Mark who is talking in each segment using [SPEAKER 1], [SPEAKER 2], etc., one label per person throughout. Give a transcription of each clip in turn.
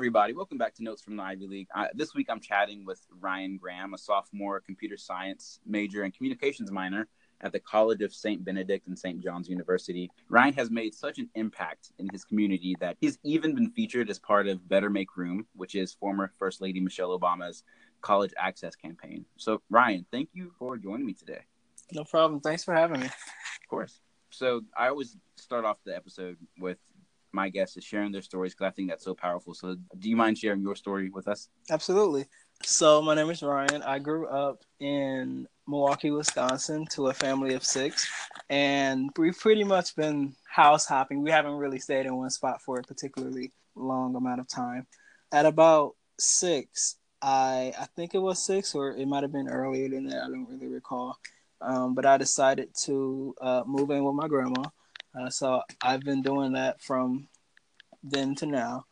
[SPEAKER 1] everybody. Welcome back to Notes from the Ivy League. Uh, this week I'm chatting with Ryan Graham, a sophomore computer science major and communications minor at the College of St. Benedict and St. John's University. Ryan has made such an impact in his community that he's even been featured as part of Better Make Room, which is former First Lady Michelle Obama's college access campaign. So, Ryan, thank you for joining me today.
[SPEAKER 2] No problem. Thanks for having me.
[SPEAKER 1] Of course. So, I always start off the episode with my guests is sharing their stories because I think that's so powerful. So, do you mind sharing your story with us?
[SPEAKER 2] Absolutely. So, my name is Ryan. I grew up in Milwaukee, Wisconsin, to a family of six, and we've pretty much been house hopping. We haven't really stayed in one spot for a particularly long amount of time. At about six, I I think it was six, or it might have been earlier than that. I don't really recall. Um, but I decided to uh, move in with my grandma uh, so I've been doing that from then to now.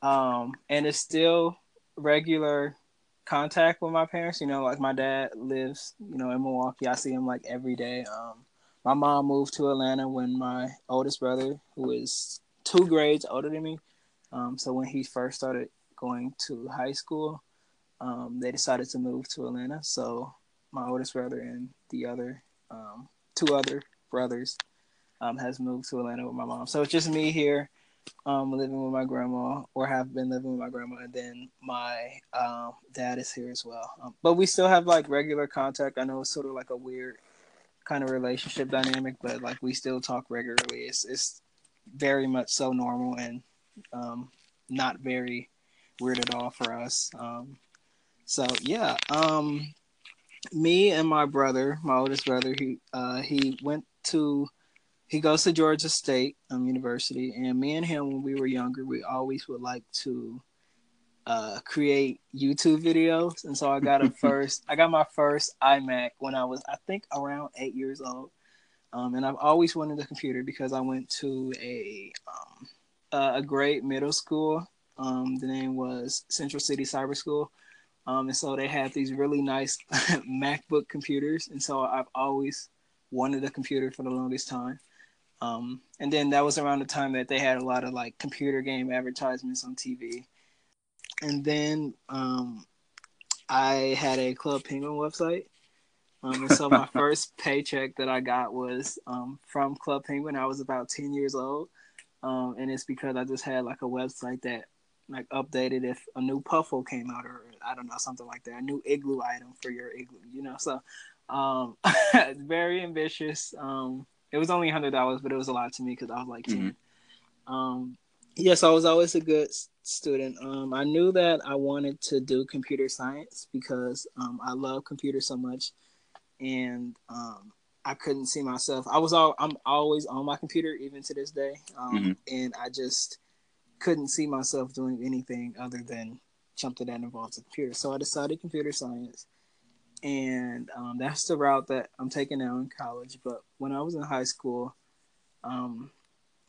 [SPEAKER 2] Um, and it's still regular contact with my parents. You know, like my dad lives, you know, in Milwaukee. I see him like every day. Um, my mom moved to Atlanta when my oldest brother, who is two grades older than me, um, so when he first started going to high school, um, they decided to move to Atlanta. So my oldest brother and the other um, two other brothers um, has moved to Atlanta with my mom. So it's just me here, um, living with my grandma, or have been living with my grandma, and then my um, dad is here as well. Um, but we still have like regular contact. I know it's sort of like a weird kind of relationship dynamic, but like we still talk regularly. It's it's very much so normal and um, not very weird at all for us. Um, so yeah, um, me and my brother, my oldest brother, he uh, he went to he goes to Georgia State um, University, and me and him, when we were younger, we always would like to uh, create YouTube videos. And so I got a first, I got my first iMac when I was, I think, around eight years old. Um, and I've always wanted a computer because I went to a um, uh, a great middle school. Um, the name was Central City Cyber School. Um, and so they had these really nice MacBook computers. And so I've always wanted a computer for the longest time. Um, and then that was around the time that they had a lot of like computer game advertisements on TV. And then um, I had a Club Penguin website. Um, and so my first paycheck that I got was um, from Club Penguin. I was about 10 years old. Um, and it's because I just had like a website that like updated if a new puffle came out or I don't know, something like that. A new igloo item for your igloo, you know. So um, very ambitious. Um, it was only hundred dollars, but it was a lot to me because I was like 10 mm-hmm. Um, yes, I was always a good student. Um, I knew that I wanted to do computer science because um, I love computers so much, and um, I couldn't see myself. I was all I'm always on my computer even to this day, um, mm-hmm. and I just couldn't see myself doing anything other than something that involves a computer. So I decided computer science and um, that's the route that I'm taking now in college. But when I was in high school, um,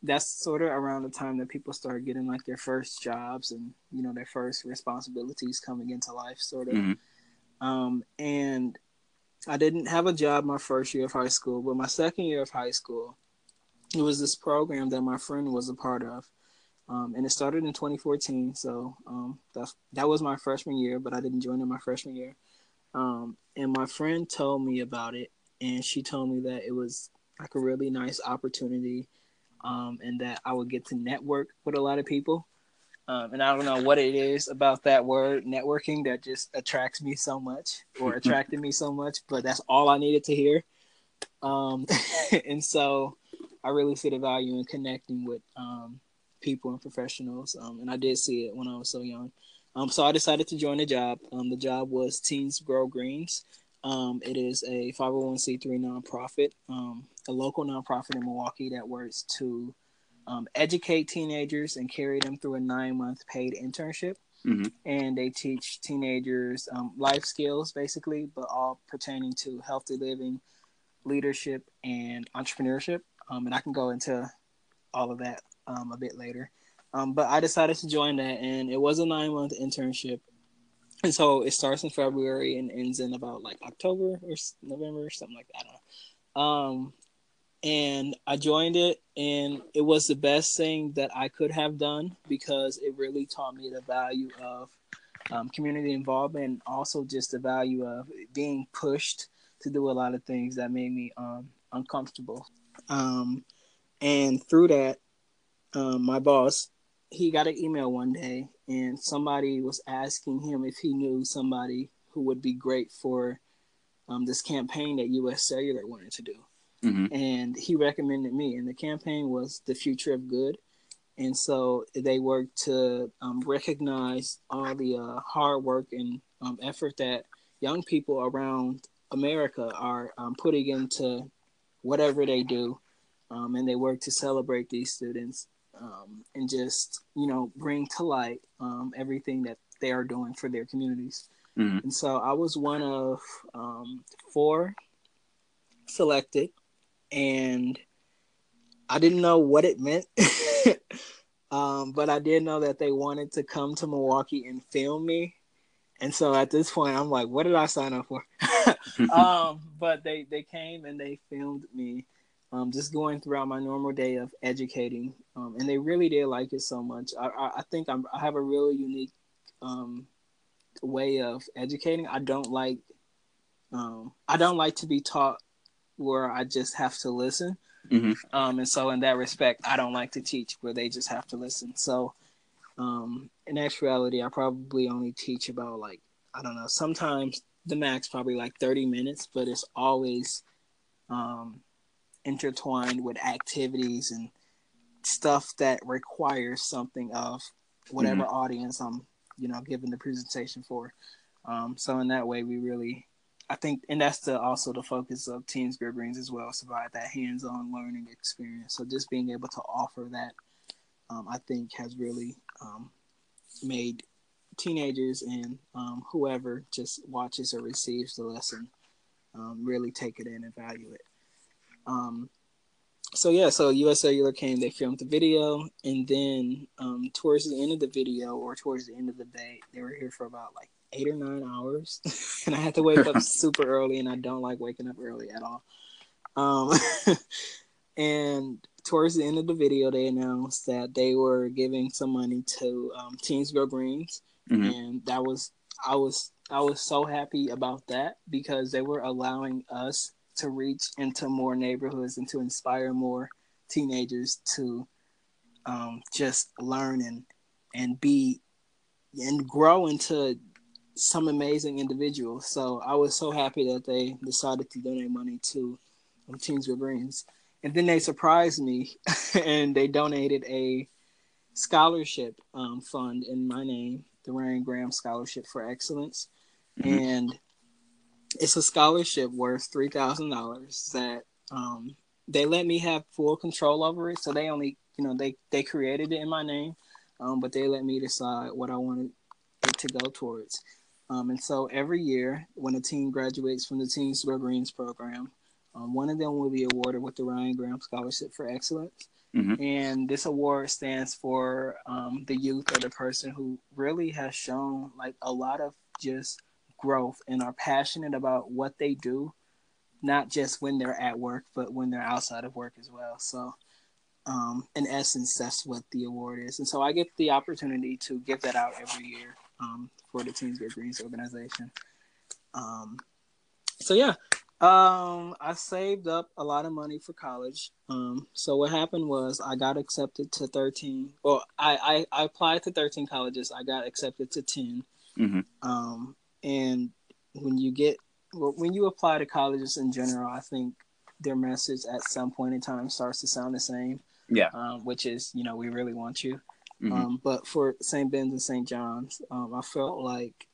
[SPEAKER 2] that's sort of around the time that people start getting like their first jobs and you know their first responsibilities coming into life, sort of. Mm-hmm. Um, and I didn't have a job my first year of high school, but my second year of high school, it was this program that my friend was a part of. Um, and it started in 2014, so um, that that was my freshman year, but I didn't join in my freshman year. Um, and my friend told me about it, and she told me that it was like a really nice opportunity, um, and that I would get to network with a lot of people. Um, and I don't know what it is about that word networking that just attracts me so much or attracted me so much, but that's all I needed to hear. Um, and so I really see the value in connecting with um, people and professionals. Um, and I did see it when I was so young. Um, so I decided to join a job. Um, the job was Teens Grow Greens. Um, it is a 501c3 nonprofit, um, a local nonprofit in Milwaukee that works to um, educate teenagers and carry them through a nine month paid internship. Mm-hmm. And they teach teenagers um, life skills, basically, but all pertaining to healthy living, leadership, and entrepreneurship. and I can go into all of that a bit later. Um, but I decided to join that, and it was a nine month internship. And so it starts in February and ends in about like October or November or something like that. Um, and I joined it, and it was the best thing that I could have done because it really taught me the value of um, community involvement, and also just the value of being pushed to do a lot of things that made me um, uncomfortable. Um, and through that, um, my boss, he got an email one day, and somebody was asking him if he knew somebody who would be great for um, this campaign that U.S. Cellular wanted to do. Mm-hmm. And he recommended me, and the campaign was the future of good. And so they worked to um, recognize all the uh, hard work and um, effort that young people around America are um, putting into whatever they do. Um, and they work to celebrate these students um, and just, you know, bring to light um, everything that they are doing for their communities. Mm-hmm. And so I was one of four selected and I didn't know what it meant. um, but I did know that they wanted to come to Milwaukee and film me. And so at this point, I'm like, what did I sign up for? um, but they, they came and they filmed me um, just going throughout my normal day of educating. Um, and they really did like it so much. I, I, I think I'm, I have a really unique um, way of educating. I don't like um, I don't like to be taught where I just have to listen. Mm-hmm. Um, and so in that respect, I don't like to teach where they just have to listen. So um, in actuality, I probably only teach about like I don't know. Sometimes the max probably like thirty minutes, but it's always um, intertwined with activities and stuff that requires something of whatever mm-hmm. audience I'm you know giving the presentation for. Um, so in that way, we really I think, and that's the also the focus of Teens Grow Greens as well, provide that hands-on learning experience. So just being able to offer that, um, I think, has really um, made teenagers and um, whoever just watches or receives the lesson um, really take it in and value it. Um, so yeah, so US Cellular came, they filmed the video, and then um, towards the end of the video or towards the end of the day, they were here for about like eight or nine hours, and I had to wake up super early, and I don't like waking up early at all. Um, and towards the end of the video, they announced that they were giving some money to um, Teens Grow Greens, mm-hmm. and that was I was I was so happy about that because they were allowing us to reach into more neighborhoods and to inspire more teenagers to um, just learn and and be and grow into some amazing individuals. So I was so happy that they decided to donate money to um, Teens Grow Greens. And then they surprised me and they donated a scholarship um, fund in my name, the Ryan Graham Scholarship for Excellence. Mm-hmm. And it's a scholarship worth $3,000 that um, they let me have full control over it. So they only, you know, they, they created it in my name, um, but they let me decide what I wanted it to go towards. Um, and so every year, when a team graduates from the Teens Grow Greens program, um, one of them will be awarded with the Ryan Graham Scholarship for Excellence. Mm-hmm. And this award stands for um, the youth or the person who really has shown like a lot of just growth and are passionate about what they do, not just when they're at work, but when they're outside of work as well. So, um, in essence, that's what the award is. And so I get the opportunity to give that out every year um, for the Teens Grow Greens organization. Um, so yeah, um, I saved up a lot of money for college. Um, so what happened was I got accepted to 13. Well, I, I, I applied to 13 colleges. I got accepted to 10. Mm-hmm. And when you get, well, when you apply to colleges in general, I think their message at some point in time starts to sound the same.
[SPEAKER 1] Yeah.
[SPEAKER 2] Um, which is, you know, we really want you. Mm-hmm. Um, but for St. Ben's and St. John's, um, I felt like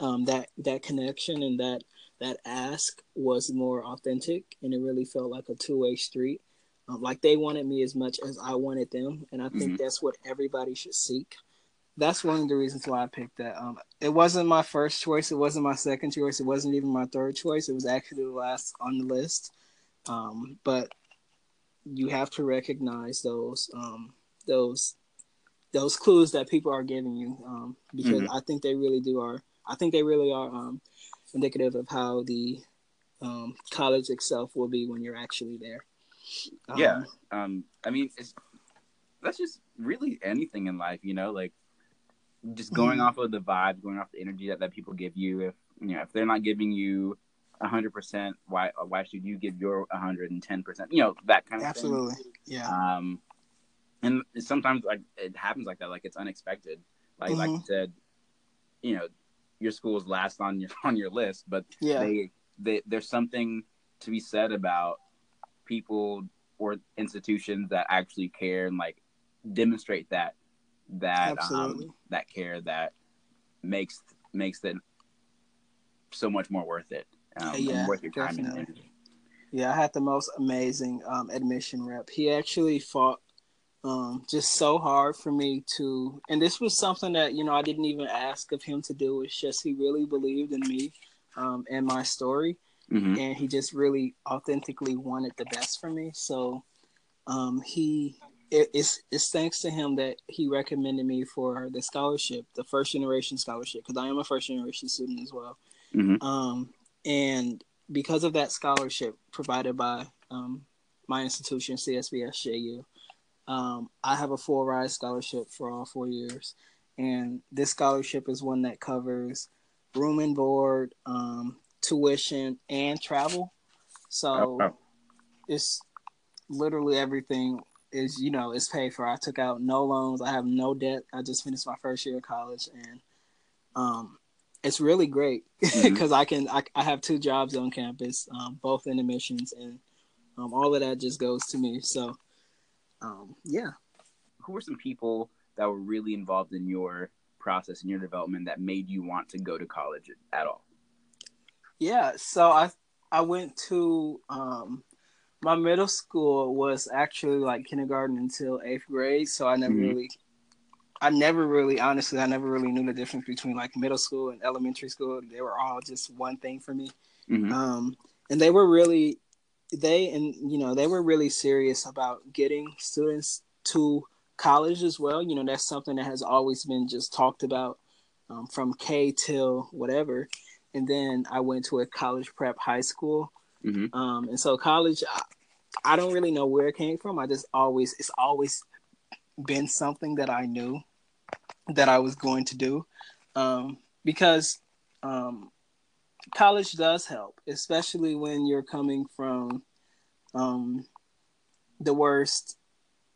[SPEAKER 2] um, that that connection and that that ask was more authentic, and it really felt like a two way street. Um, like they wanted me as much as I wanted them, and I think mm-hmm. that's what everybody should seek. That's one of the reasons why I picked that. Um, it wasn't my first choice. It wasn't my second choice. It wasn't even my third choice. It was actually the last on the list. Um, but you have to recognize those um, those those clues that people are giving you um, because mm-hmm. I think they really do are I think they really are um, indicative of how the um, college itself will be when you're actually there.
[SPEAKER 1] yeah. I mean, it's that's just really anything in life, you know, like just going mm-hmm. off of the vibe, going off the energy that, that people give you. If you know, if they're not giving you hundred percent, why why should you give your hundred and ten percent? You know, that kind of
[SPEAKER 2] absolutely,
[SPEAKER 1] thing.
[SPEAKER 2] yeah.
[SPEAKER 1] Um, and sometimes like it happens like that, like it's unexpected. Like mm-hmm. like you said, you know, your school is last on your on your list, but
[SPEAKER 2] yeah,
[SPEAKER 1] they, they there's something to be said about people or institutions that actually care and like demonstrate that that um, that care that makes makes it so much more worth it. Um,
[SPEAKER 2] yeah,
[SPEAKER 1] worth your time definitely. and energy.
[SPEAKER 2] Yeah, I had the most amazing um, admission rep. He actually fought um, just so hard for me to, and this was something that you know I didn't even ask of him to do. It's just he really believed in me um, and my story, mm-hmm. and he just really authentically wanted the best for me. So um, he it, it's it's thanks to him that he recommended me for the scholarship, the first generation scholarship, because I am a first generation student as well. Mm-hmm. Um, and because of that scholarship provided by um, my institution, CSBSJU, um, I have a full ride scholarship for all four years, and this scholarship is one that covers room and board, um, tuition, and travel. So oh, oh. it's literally everything is you know is paid for. I took out no loans. I have no debt. I just finished my first year of college, and um, it's really great because mm-hmm. I can I, I, have two jobs on campus, um, both in admissions, and um, all of that just goes to me. So, um, yeah.
[SPEAKER 1] Who were some people that were really involved in your process and your development that made you want to go to college at all?
[SPEAKER 2] Yeah, so I I went to um, my middle school was actually like kindergarten until eighth grade, so I never mm-hmm. really, I never really, honestly, I never really knew the difference between like middle school and elementary school. They were all just one thing for me, mm-hmm. um, and they were really, they and you know they were really serious about getting students to college as well. You know that's something that has always been just talked about um, from K till whatever, and then I went to a college prep high school Mm-hmm. Um, and so college, I, I don't really know where it came from. I just always, it's always been something that I knew that I was going to do. Um, because um, college does help, especially when you're coming from um, the worst,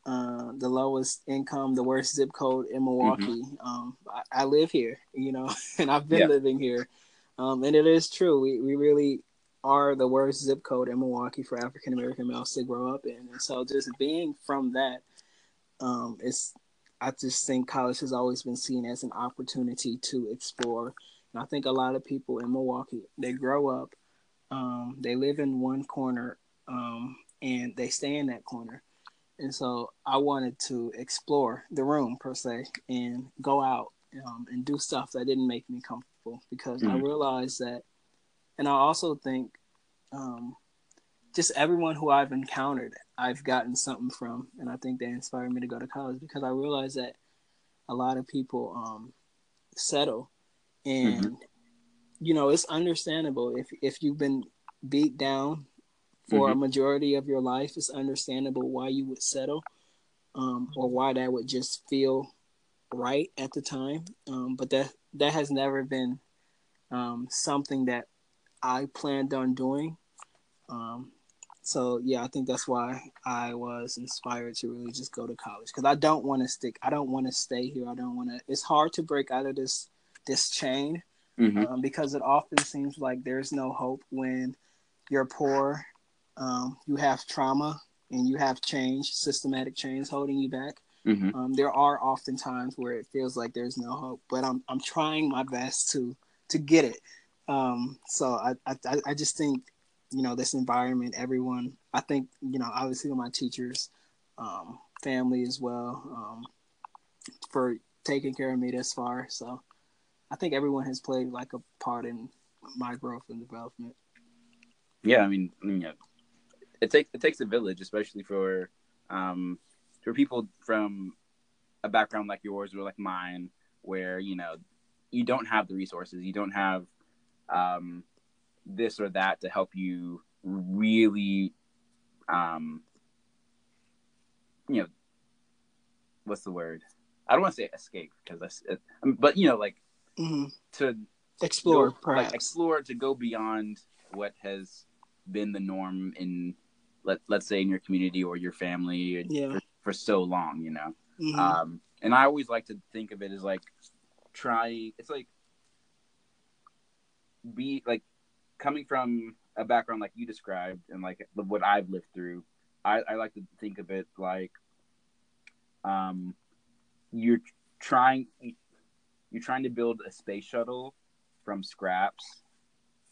[SPEAKER 2] uh, the lowest income, the worst zip code in Milwaukee. Mm-hmm. Um, I, I, live here, you know, and I've been yeah. living here. Um, and it is true. We, we really are the worst zip code in Milwaukee for African American males to grow up in. And so just being from that, um, it's I just think college has always been seen as an opportunity to explore. And I think a lot of people in Milwaukee, they grow up, um, they live in one corner, um, and they stay in that corner. And so I wanted to explore the room per se and go out um, and do stuff that didn't make me comfortable because mm-hmm. I realized that and I also think um, just everyone who I've encountered, I've gotten something from, and I think they inspired me to go to college because I realized that a lot of people um, settle, and mm-hmm. you know it's understandable if if you've been beat down for mm-hmm. a majority of your life, it's understandable why you would settle, um, or why that would just feel right at the time. Um, but that that has never been um, something that I planned on doing. Um, so yeah, I think that's why I was inspired to really just go to college because I don't want to stick. I don't want to stay here. I don't want to. It's hard to break out of this this chain mm-hmm. um, because it often seems like there's no hope when you're poor, um, you have trauma, and you have change, systematic change holding you back. Mm-hmm. Um, there are often times where it feels like there's no hope, but I'm I'm trying my best to to get it. Um, so I, I, I just think, you know, this environment, everyone, I think, you know, obviously my teachers, um, family as well, um, for taking care of me this far. So I think everyone has played like a part in my growth and development.
[SPEAKER 1] Yeah, I mean, yeah, it takes it takes a village, especially for um, for people from a background like yours or like mine, where you know you don't have the resources, you don't have um, this or that to help you really um, you know, what's the word? I don't want to say escape because that's, it, but you know, like
[SPEAKER 2] hmm
[SPEAKER 1] to
[SPEAKER 2] Explore,
[SPEAKER 1] go- like explore to go beyond what has been the norm in let let's say in your community or your family
[SPEAKER 2] Yeah.
[SPEAKER 1] for, for so long, you know.
[SPEAKER 2] Mhm.
[SPEAKER 1] Um, and I always like to think of it as like try. It's like be like coming from a background like you described and like what I've lived through. I, I like to think of it like um, you're trying you're trying to build a space shuttle from scraps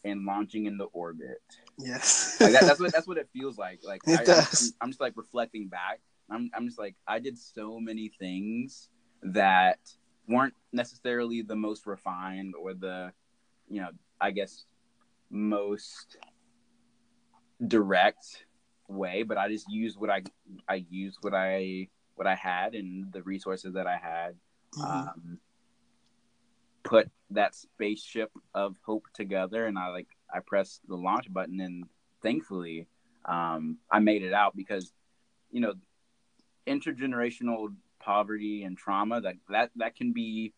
[SPEAKER 1] and launching into orbit.
[SPEAKER 2] yes.
[SPEAKER 1] Like that, that's what that's what it feels like. Like
[SPEAKER 2] It
[SPEAKER 1] I,
[SPEAKER 2] does.
[SPEAKER 1] I'm, I'm just like reflecting back. I'm I'm just like I did so many things that weren't necessarily the most refined or the, you know, I guess most direct way, but I just used what I I used what I what I had and the resources that I had.
[SPEAKER 2] Mhm.
[SPEAKER 1] Um, put that spaceship of hope together, and I like I pressed the launch button, and thankfully, um, I made it out because you know intergenerational poverty and trauma that that that can be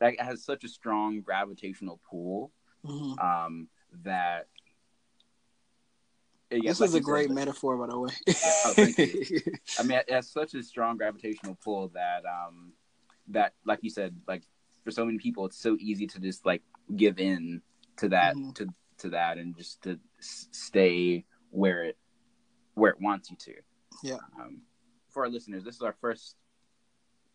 [SPEAKER 1] that has such a strong gravitational pull
[SPEAKER 2] Mhm.
[SPEAKER 1] um, that
[SPEAKER 2] this
[SPEAKER 1] like
[SPEAKER 2] is a
[SPEAKER 1] you said,
[SPEAKER 2] great metaphor, by the way.
[SPEAKER 1] Oh, thank you. I mean, it has such a strong gravitational pull that, um, that like you said, like for so many people, it's so easy to just like give in to that,
[SPEAKER 2] Mhm.
[SPEAKER 1] to to that, and just to s- stay where it where it wants you to.
[SPEAKER 2] Yeah.
[SPEAKER 1] Um, for our listeners, this is our first.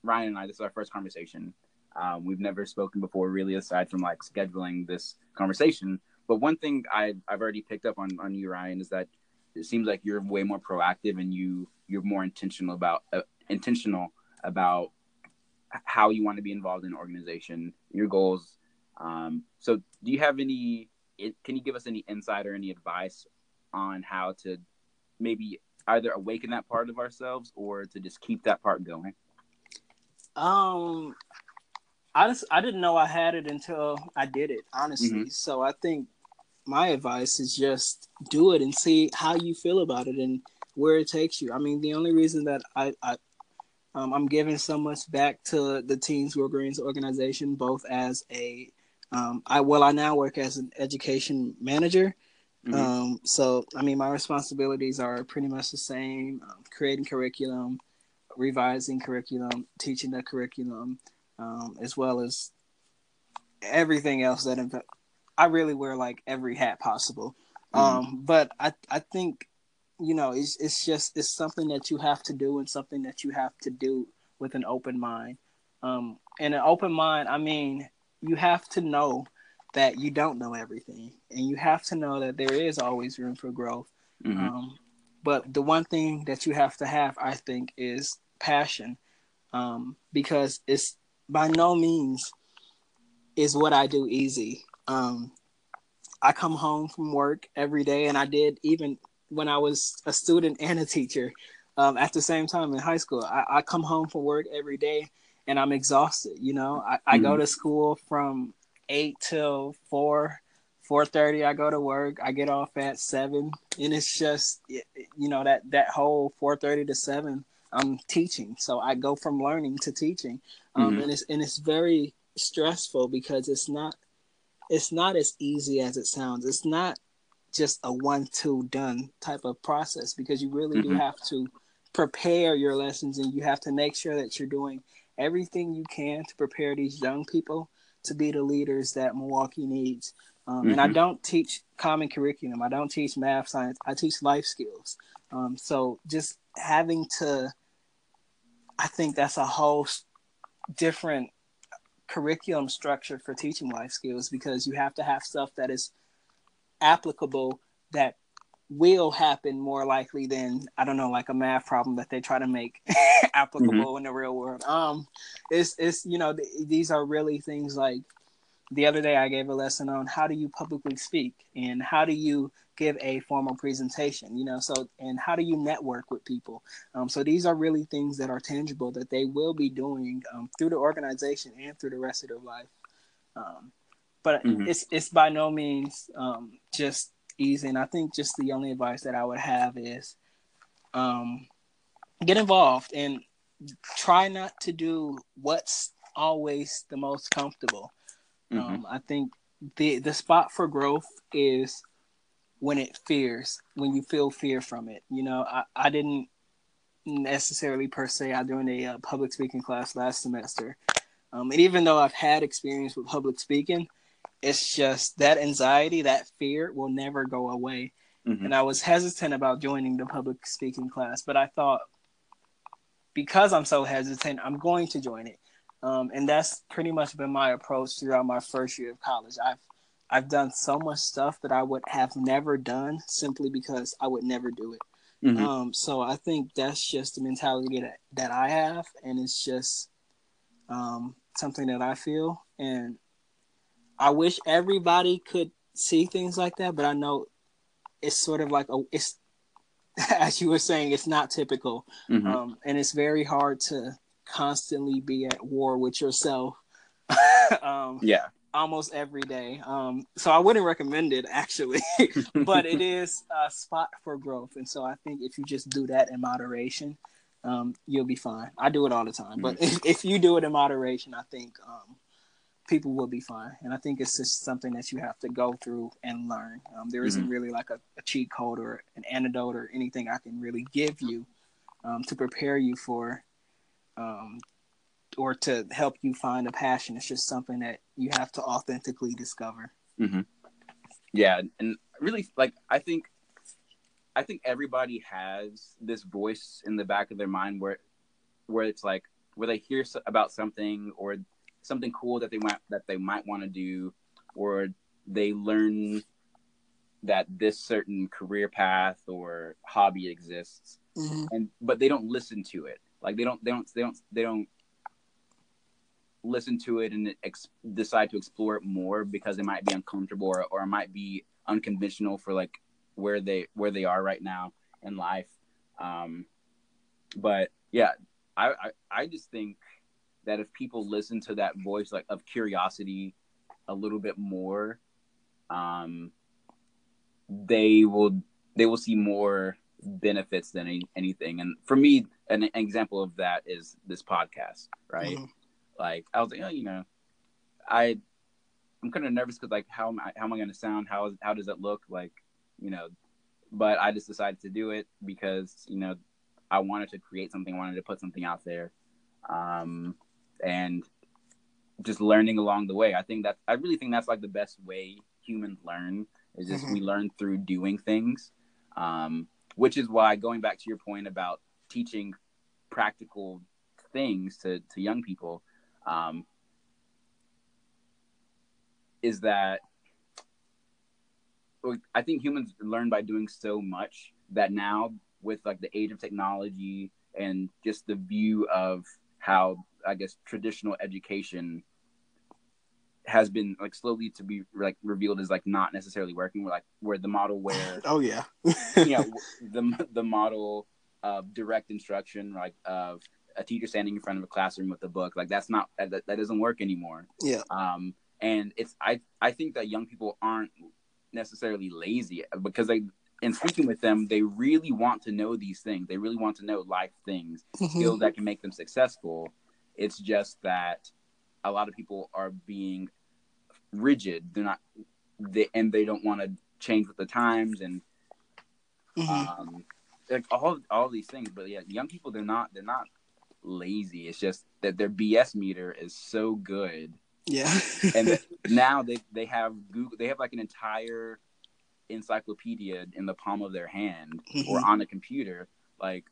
[SPEAKER 1] Ryan and I, this is our first conversation. Um, we've never spoken before, really, aside from like scheduling this conversation. But one thing I, I've already picked up on, on you, Ryan, is that it seems like you're way more proactive and you you're more intentional about uh, intentional about how you want to be involved in an organization, your goals. Um, so, do you have any? Can you give us any insight or any advice on how to maybe either awaken that part of ourselves or to just keep that part going?
[SPEAKER 2] Um, I just I didn't know I had it until I did it, honestly.
[SPEAKER 1] Mhm.
[SPEAKER 2] So I think my advice is just do it and see how you feel about it and where it takes you. I mean, the only reason that I, I um, I'm giving so much back to the Teens Grow Greens organization, both as a um, I well, I now work as an education manager.
[SPEAKER 1] Mhm.
[SPEAKER 2] Um, so I mean, my responsibilities are pretty much the same: um, creating curriculum, revising curriculum, teaching the curriculum, um, as well as everything else that inv- I really wear like every hat possible.
[SPEAKER 1] Mhm.
[SPEAKER 2] Um, but I I think you know it's it's just it's something that you have to do and something that you have to do with an open mind. Um, and an open mind, I mean, you have to know that you don't know everything, and you have to know that there is always room for growth.
[SPEAKER 1] Mhm.
[SPEAKER 2] Um, but the one thing that you have to have, I think, is passion, um, because it's by no means is what I do easy. Um, I come home from work every day, and I did even when I was a student and a teacher um, at the same time in high school. I, I come home from work every day, and I'm exhausted. You know, I, I go
[SPEAKER 1] Mhm.
[SPEAKER 2] to school from eight till four. 4:30 I go to work. I get off at 7 and it's just you know that that whole 4:30 to 7 I'm teaching. So I go from learning to teaching. Um
[SPEAKER 1] Mhm.
[SPEAKER 2] and it's and it's very stressful because it's not it's not as easy as it sounds. It's not just a one two done type of process because you really do
[SPEAKER 1] Mhm.
[SPEAKER 2] have to prepare your lessons and you have to make sure that you're doing everything you can to prepare these young people to be the leaders that Milwaukee needs. Um, And I
[SPEAKER 1] Mhm.
[SPEAKER 2] don't teach common curriculum. I don't teach math, science. I teach life skills. Um, so just having to, I think that's a whole different curriculum structure for teaching life skills because you have to have stuff that is applicable that will happen more likely than I don't know, like a math problem that they try to make applicable in the real world. Um, it's it's you know th- these are really things like the other day I gave a lesson on how do you publicly speak and how do you give a formal presentation, you know, so and how do you network with people. Um, so these are really things that are tangible that they will be doing um, through the organization and through the rest of their life. Um, but
[SPEAKER 1] Mhm.
[SPEAKER 2] it's it's by no means um, just easy. And I think just the only advice that I would have is um, get involved and try not to do what's always the most comfortable. Mm-hmm. Um, I think the the spot for growth is when it fears, when you feel fear from it. You know, I, I didn't necessarily per se. I joined a uh, public speaking class last semester, um, and even though I've had experience with public speaking, it's just that anxiety, that fear will never go away. Mm-hmm. And I was hesitant about joining the public speaking class, but I thought because I'm so hesitant, I'm going to join it. Um, and that's pretty much been my approach throughout my first year of college. I've I've done so much stuff that I would have never done simply because I would never do it. Mm-hmm. Um, so I think that's just the mentality that, that I have, and it's just um, something that I feel. And I wish everybody could see things like that, but I know it's sort of like a it's as you were saying, it's not typical, mm-hmm. um, and it's very hard to constantly be at war with yourself.
[SPEAKER 1] um, yeah,
[SPEAKER 2] almost every day. Um, so I wouldn't recommend it actually, but it is a spot for growth, and so I think if you just do that in moderation, um, you'll be fine. I do it all the time, but if, if, you do it in moderation, I think um, people will be fine. And I think it's just something that you have to go through and learn. Um, there isn't mm-hmm. really like a, a, cheat code or an antidote or anything I can really give you um, to prepare you for um, or to help you find a passion. It's just something that you have to authentically discover.
[SPEAKER 1] Mm-hmm. Yeah, and really, like I think, I think everybody has this voice in the back of their mind where, where it's like where they hear about something or something cool that they might that they might want to do, or they learn that this certain career path or hobby exists, mm-hmm. and but they don't listen to it. Like they don't they don't they don't they don't listen to it and ex- decide to explore it more because it might be uncomfortable or, or it might be unconventional for like where they where they are right now in life. Um but yeah I, I i just think that if people listen to that voice like of curiosity a little bit more um they will they will see more benefits than any, anything and for me an, an, example of that is this podcast right mm-hmm. like i was like oh, you know i i'm kind of nervous because like how am i how am i going to sound how how does it look like you know but i just decided to do it because you know i wanted to create something I wanted to put something out there um and just learning along the way. I think that I really think that's like the best way humans learn is just mm-hmm. we learn through doing things. Um, which is why going back to your point about teaching practical things to, to young people, um, is that I think humans learn by doing so much that now with like the age of technology and just the view of how I guess traditional education has been like slowly to be like revealed as like not necessarily working. Where like where the model where
[SPEAKER 2] oh yeah
[SPEAKER 1] you know the the model of direct instruction like of a teacher standing in front of a classroom with a book like that's not that, that doesn't work anymore.
[SPEAKER 2] Yeah.
[SPEAKER 1] Um and it's I I think that young people aren't necessarily lazy because they in speaking with them, they really want to know these things. They really want to know life things, mm-hmm. skills that can make them successful. It's just that a lot of people are being rigid. They're not, they, and they don't want to change with the times and mm-hmm. um, like all all these things. But yeah, young people they're not they're not lazy. It's just that their BS meter is so good.
[SPEAKER 2] Yeah,
[SPEAKER 1] and now they they have Google. They have like an entire encyclopedia in the palm of their hand mm-hmm. or on a computer. Like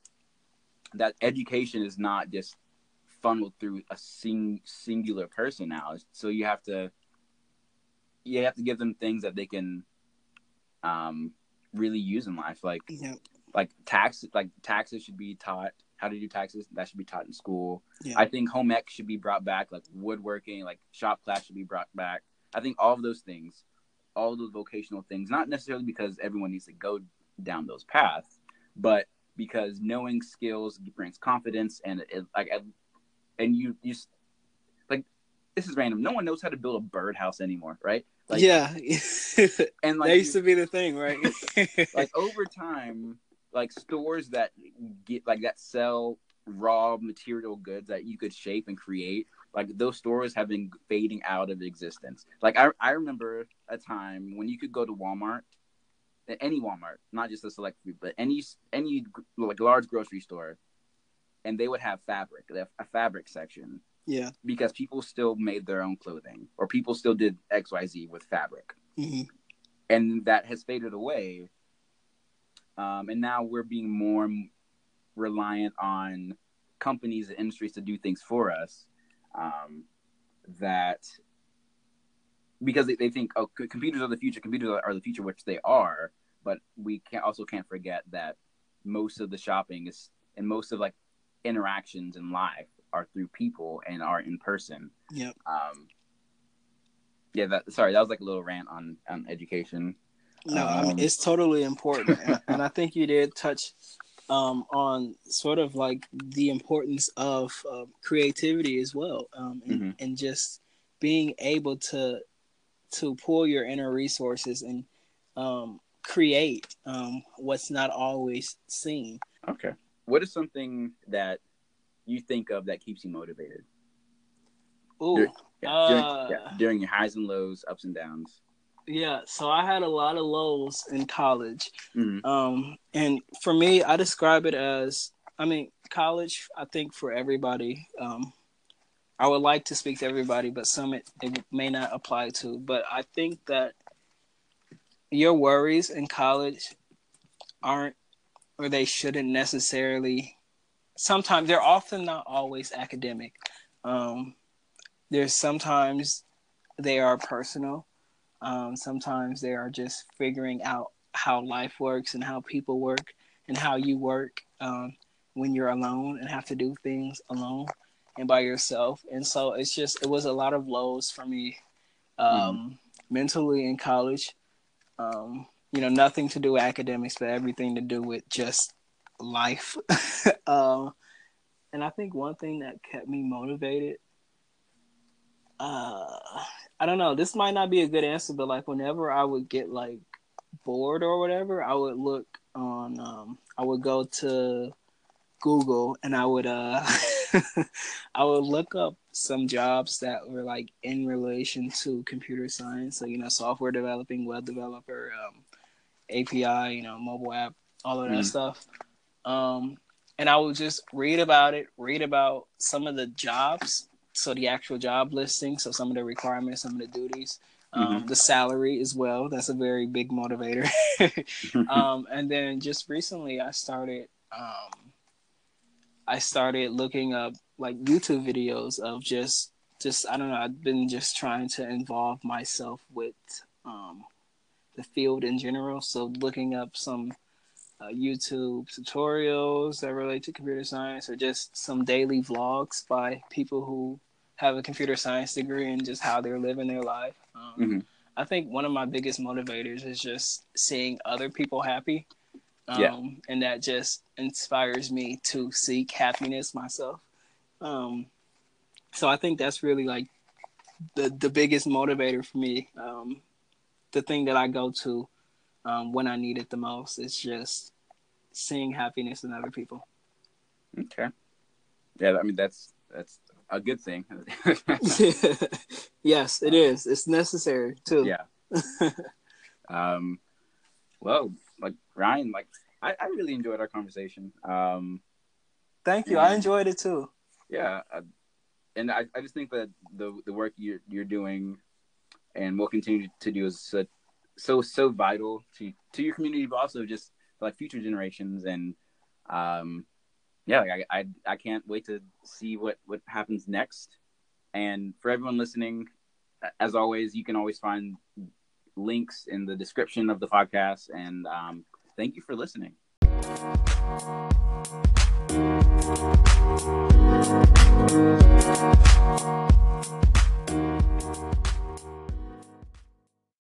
[SPEAKER 1] that education is not just funneled through a sing, singular person now. So you have to you have to give them things that they can um, really use in life. Like yeah. like tax like taxes should be taught. How to do taxes that should be taught in school. Yeah. I think home ec should be brought back. Like woodworking, like shop class should be brought back. I think all of those things, all those vocational things, not necessarily because everyone needs to go down those paths, but because knowing skills brings confidence and it, like and you you like this is random. No one knows how to build a birdhouse anymore, right?
[SPEAKER 2] Like, yeah, and like that used you, to be the thing, right?
[SPEAKER 1] like over time, like stores that get like that sell raw material goods that you could shape and create like those stores have been fading out of existence. Like i, I remember a time when you could go to walmart any walmart not just a select few but any any like large grocery store and they would have fabric a fabric section
[SPEAKER 2] yeah.
[SPEAKER 1] Because people still made their own clothing or people still did xyz with fabric.
[SPEAKER 2] Mm-hmm.
[SPEAKER 1] and that has faded away. Um, and now we're being more reliant on companies and industries to do things for us um, that because they, they think oh computers are the future computers are the future which they are but we can also can't forget that most of the shopping is and most of like interactions in life are through people and are in person
[SPEAKER 2] yep
[SPEAKER 1] um yeah that sorry that was like a little rant on on education
[SPEAKER 2] no um, I mean, um, it's totally important and, and i think you did touch um, on sort of like the importance of uh, creativity as well, um, and, mm-hmm. and just being able to to pull your inner resources and um, create um, what's not always seen.
[SPEAKER 1] Okay, what is something that you think of that keeps you motivated?
[SPEAKER 2] Ooh,
[SPEAKER 1] yeah, uh, during, yeah, during your highs and lows, ups and downs.
[SPEAKER 2] Yeah, so I had a lot of lows in college.
[SPEAKER 1] Mm-hmm.
[SPEAKER 2] Um, and for me, I describe it as I mean, college, I think for everybody, um, I would like to speak to everybody, but some it, it may not apply to. But I think that your worries in college aren't, or they shouldn't necessarily, sometimes they're often not always academic. Um, there's sometimes they are personal um, sometimes they are just figuring out how life works and how people work and how you work um, when you're alone and have to do things alone and by yourself. And so it's just it was a lot of lows for me um, mm-hmm. mentally in college. Um, you know, nothing to do with academics, but everything to do with just life. uh, and I think one thing that kept me motivated uh I don't know. This might not be a good answer, but like whenever I would get like bored or whatever, I would look on. Um, I would go to Google and I would uh, I would look up some jobs that were like in relation to computer science. So you know, software developing, web developer, um, API, you know, mobile app, all of that mm. stuff. Um, and I would just read about it, read about some of the jobs so the actual job listing, so some of the requirements, some of the duties, um, mm-hmm. the salary as well. That's a very big motivator. um, and then just recently, I started. Um, I started looking up like YouTube videos of just just I don't know. I've been just trying to involve myself with um, the field in general. So looking up some uh, YouTube tutorials that relate to computer science, or just some daily vlogs by people who have a computer science degree and just how they're living their life. Um,
[SPEAKER 1] mm-hmm.
[SPEAKER 2] I think one of my biggest motivators is just seeing other people happy. Um,
[SPEAKER 1] yeah.
[SPEAKER 2] And that just inspires me to seek happiness myself. Um, so I think that's really like the, the biggest motivator for me. Um, the thing that I go to um, when I need it the most It's just seeing happiness in other people.
[SPEAKER 1] Okay. Yeah, I mean that's that's a good thing.
[SPEAKER 2] yes, it is. It's necessary too.
[SPEAKER 1] Yeah. um, well, like Ryan, like I, I really enjoyed our conversation. Um,
[SPEAKER 2] thank you. I enjoyed it too.
[SPEAKER 1] Yeah, uh, and I, I just think that the the work you're you're doing and will continue to do is so so, so vital to to your community, but also just like future generations and um yeah, like I, I I can't wait to see what what happens next. And for everyone listening, as always, you can always find links in the description of the podcast. And um, thank you for listening.